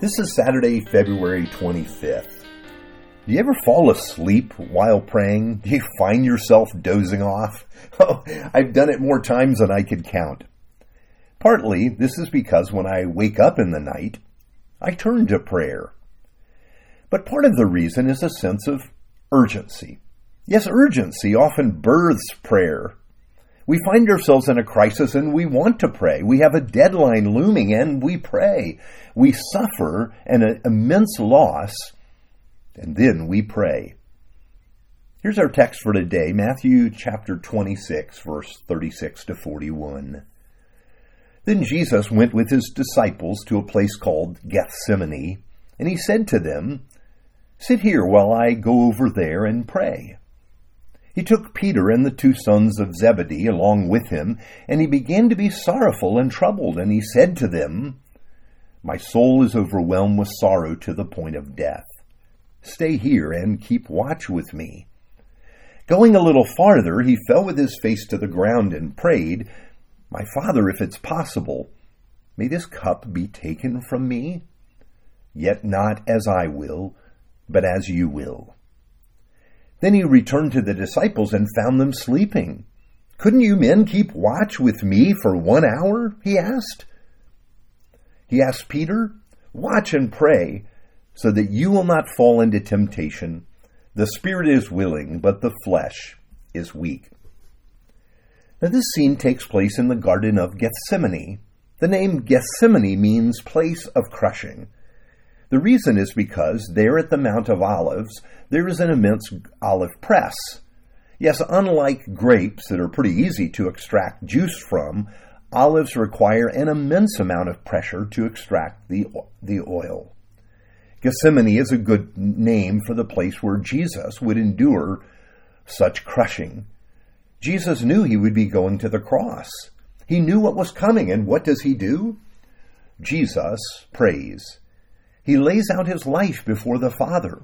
This is Saturday, February 25th. Do you ever fall asleep while praying? Do you find yourself dozing off? Oh, I've done it more times than I could count. Partly, this is because when I wake up in the night, I turn to prayer. But part of the reason is a sense of urgency. Yes, urgency often births prayer. We find ourselves in a crisis and we want to pray. We have a deadline looming and we pray. We suffer an immense loss and then we pray. Here's our text for today Matthew chapter 26, verse 36 to 41. Then Jesus went with his disciples to a place called Gethsemane, and he said to them, Sit here while I go over there and pray. He took Peter and the two sons of Zebedee along with him, and he began to be sorrowful and troubled, and he said to them, My soul is overwhelmed with sorrow to the point of death. Stay here and keep watch with me. Going a little farther, he fell with his face to the ground and prayed, My Father, if it's possible, may this cup be taken from me? Yet not as I will, but as you will. Then he returned to the disciples and found them sleeping. Couldn't you men keep watch with me for one hour? he asked. He asked Peter, Watch and pray, so that you will not fall into temptation. The spirit is willing, but the flesh is weak. Now, this scene takes place in the Garden of Gethsemane. The name Gethsemane means place of crushing. The reason is because there at the Mount of Olives, there is an immense olive press. Yes, unlike grapes that are pretty easy to extract juice from, olives require an immense amount of pressure to extract the, the oil. Gethsemane is a good name for the place where Jesus would endure such crushing. Jesus knew he would be going to the cross. He knew what was coming, and what does he do? Jesus prays. He lays out his life before the Father.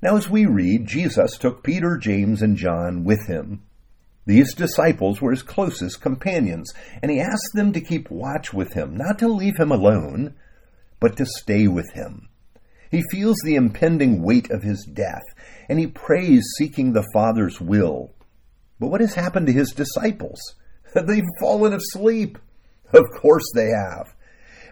Now, as we read, Jesus took Peter, James, and John with him. These disciples were his closest companions, and he asked them to keep watch with him, not to leave him alone, but to stay with him. He feels the impending weight of his death, and he prays seeking the Father's will. But what has happened to his disciples? They've fallen asleep. Of course they have.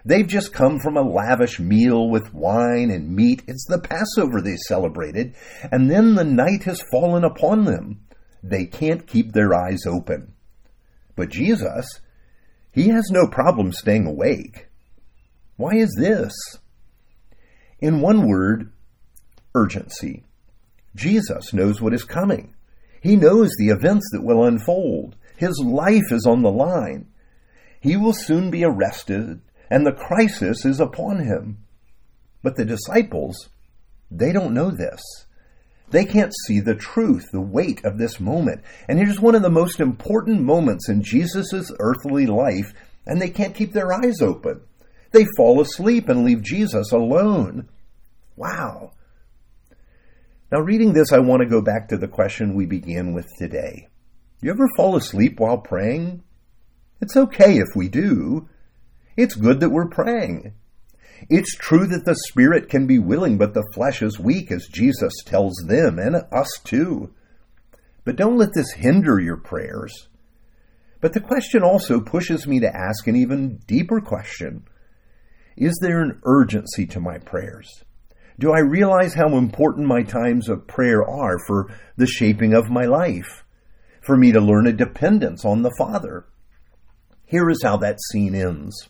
They've just come from a lavish meal with wine and meat. It's the Passover they celebrated, and then the night has fallen upon them. They can't keep their eyes open. But Jesus, he has no problem staying awake. Why is this? In one word, urgency. Jesus knows what is coming. He knows the events that will unfold. His life is on the line. He will soon be arrested and the crisis is upon him. But the disciples, they don't know this. They can't see the truth, the weight of this moment. And here's one of the most important moments in Jesus' earthly life, and they can't keep their eyes open. They fall asleep and leave Jesus alone. Wow. Now, reading this, I want to go back to the question we began with today. You ever fall asleep while praying? It's okay if we do. It's good that we're praying. It's true that the spirit can be willing, but the flesh is weak, as Jesus tells them and us too. But don't let this hinder your prayers. But the question also pushes me to ask an even deeper question Is there an urgency to my prayers? Do I realize how important my times of prayer are for the shaping of my life? For me to learn a dependence on the Father? Here is how that scene ends.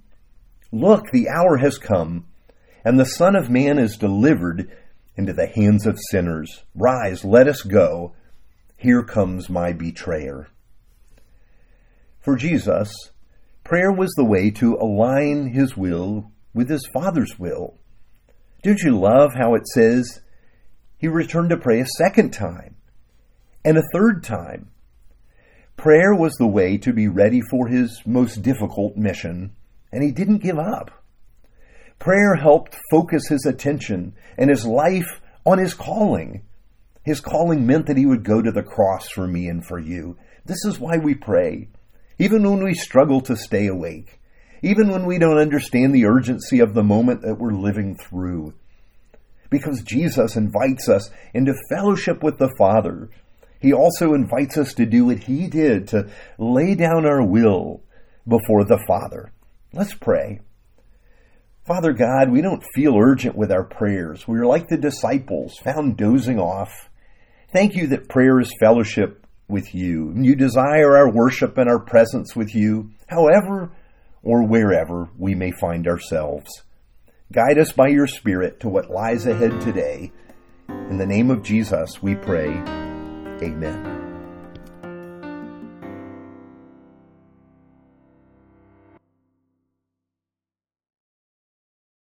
Look, the hour has come, and the Son of Man is delivered into the hands of sinners. Rise, let us go. Here comes my betrayer. For Jesus, prayer was the way to align his will with his Father's will. Don't you love how it says he returned to pray a second time and a third time? Prayer was the way to be ready for his most difficult mission, and he didn't give up. Prayer helped focus his attention and his life on his calling. His calling meant that he would go to the cross for me and for you. This is why we pray, even when we struggle to stay awake, even when we don't understand the urgency of the moment that we're living through. Because Jesus invites us into fellowship with the Father. He also invites us to do what he did, to lay down our will before the Father. Let's pray. Father God, we don't feel urgent with our prayers. We're like the disciples found dozing off. Thank you that prayer is fellowship with you. You desire our worship and our presence with you, however or wherever we may find ourselves. Guide us by your Spirit to what lies ahead today. In the name of Jesus, we pray. Amen.